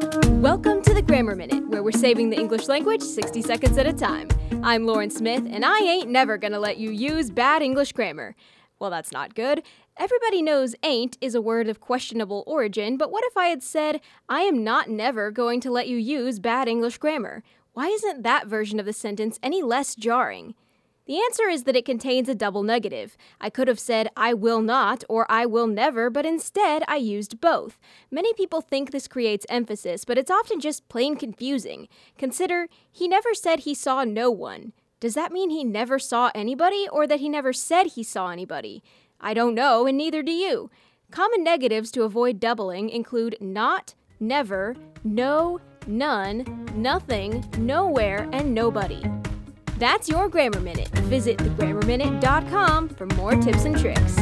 Welcome to the Grammar Minute, where we're saving the English language 60 seconds at a time. I'm Lauren Smith, and I ain't never gonna let you use bad English grammar. Well, that's not good. Everybody knows ain't is a word of questionable origin, but what if I had said, I am not never going to let you use bad English grammar? Why isn't that version of the sentence any less jarring? The answer is that it contains a double negative. I could have said I will not or I will never, but instead I used both. Many people think this creates emphasis, but it's often just plain confusing. Consider, he never said he saw no one. Does that mean he never saw anybody or that he never said he saw anybody? I don't know, and neither do you. Common negatives to avoid doubling include not, never, no, none, nothing, nowhere, and nobody. That's your Grammar Minute. Visit thegrammarminute.com for more tips and tricks.